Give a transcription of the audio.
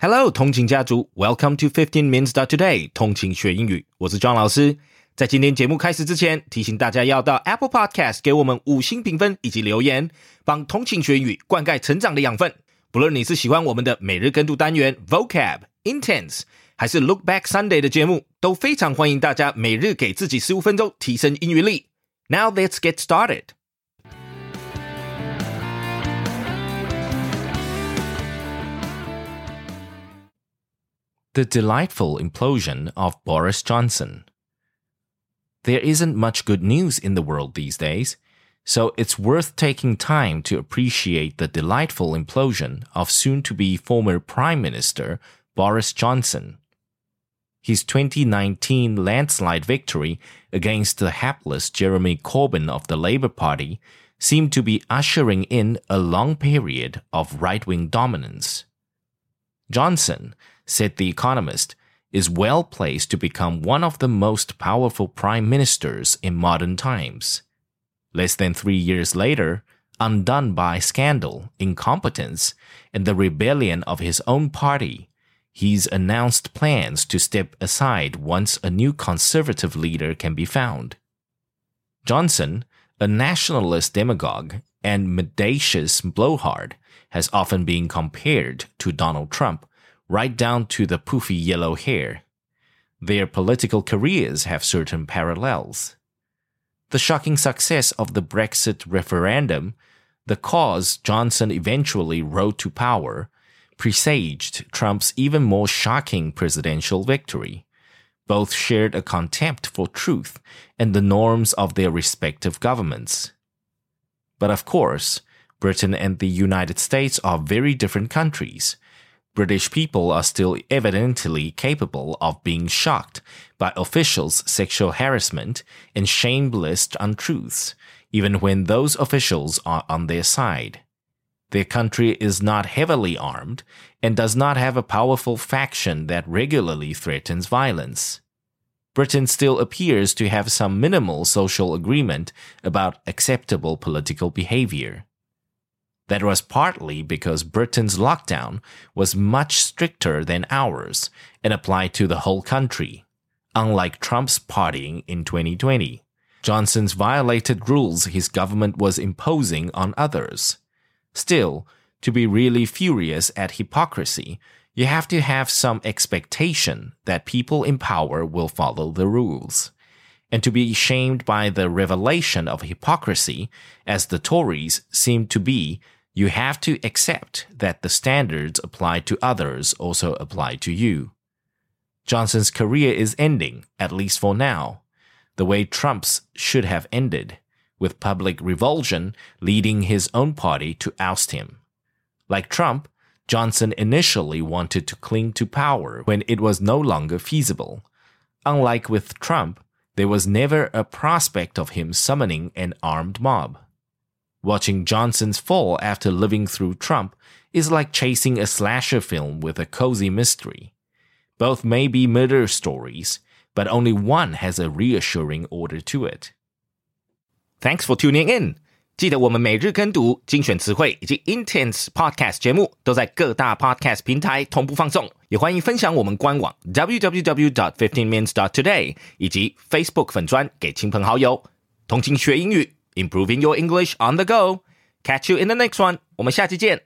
Hello，通勤家族，Welcome to Fifteen Minutes Today，通勤学英语，我是庄老师。在今天节目开始之前，提醒大家要到 Apple Podcast 给我们五星评分以及留言，帮通勤学英语灌溉成长的养分。不论你是喜欢我们的每日跟读单元 Vocab Intense，还是 Look Back Sunday 的节目，都非常欢迎大家每日给自己十五分钟提升英语力。Now let's get started. The delightful implosion of Boris Johnson. There isn't much good news in the world these days, so it's worth taking time to appreciate the delightful implosion of soon to be former Prime Minister Boris Johnson. His 2019 landslide victory against the hapless Jeremy Corbyn of the Labour Party seemed to be ushering in a long period of right wing dominance. Johnson, said The Economist, is well placed to become one of the most powerful prime ministers in modern times. Less than three years later, undone by scandal, incompetence, and the rebellion of his own party, he's announced plans to step aside once a new conservative leader can be found. Johnson, a nationalist demagogue and mendacious blowhard, has often been compared to Donald Trump, right down to the poofy yellow hair. Their political careers have certain parallels. The shocking success of the Brexit referendum, the cause Johnson eventually rode to power, presaged Trump's even more shocking presidential victory. Both shared a contempt for truth and the norms of their respective governments. But of course, Britain and the United States are very different countries. British people are still evidently capable of being shocked by officials' sexual harassment and shameless untruths, even when those officials are on their side. Their country is not heavily armed and does not have a powerful faction that regularly threatens violence. Britain still appears to have some minimal social agreement about acceptable political behavior. That was partly because Britain's lockdown was much stricter than ours and applied to the whole country, unlike Trump's partying in 2020. Johnson's violated rules his government was imposing on others. Still, to be really furious at hypocrisy, you have to have some expectation that people in power will follow the rules. And to be shamed by the revelation of hypocrisy, as the Tories seem to be, you have to accept that the standards applied to others also apply to you. Johnson's career is ending, at least for now, the way Trump's should have ended, with public revulsion leading his own party to oust him. Like Trump, Johnson initially wanted to cling to power when it was no longer feasible. Unlike with Trump, there was never a prospect of him summoning an armed mob. Watching Johnson's fall after living through Trump is like chasing a slasher film with a cozy mystery. Both may be murder stories, but only one has a reassuring order to it. Thanks for tuning in. 记得我们每日跟读、精选词汇以及 Intense Podcast 节目都在各大 Podcast 平台同步放送，也欢迎分享我们官网 www.fifteenminutes.today 以及 Facebook 粉专给亲朋好友。同情学英语。 improving your English on the go. Catch you in the next one. 我们下期见。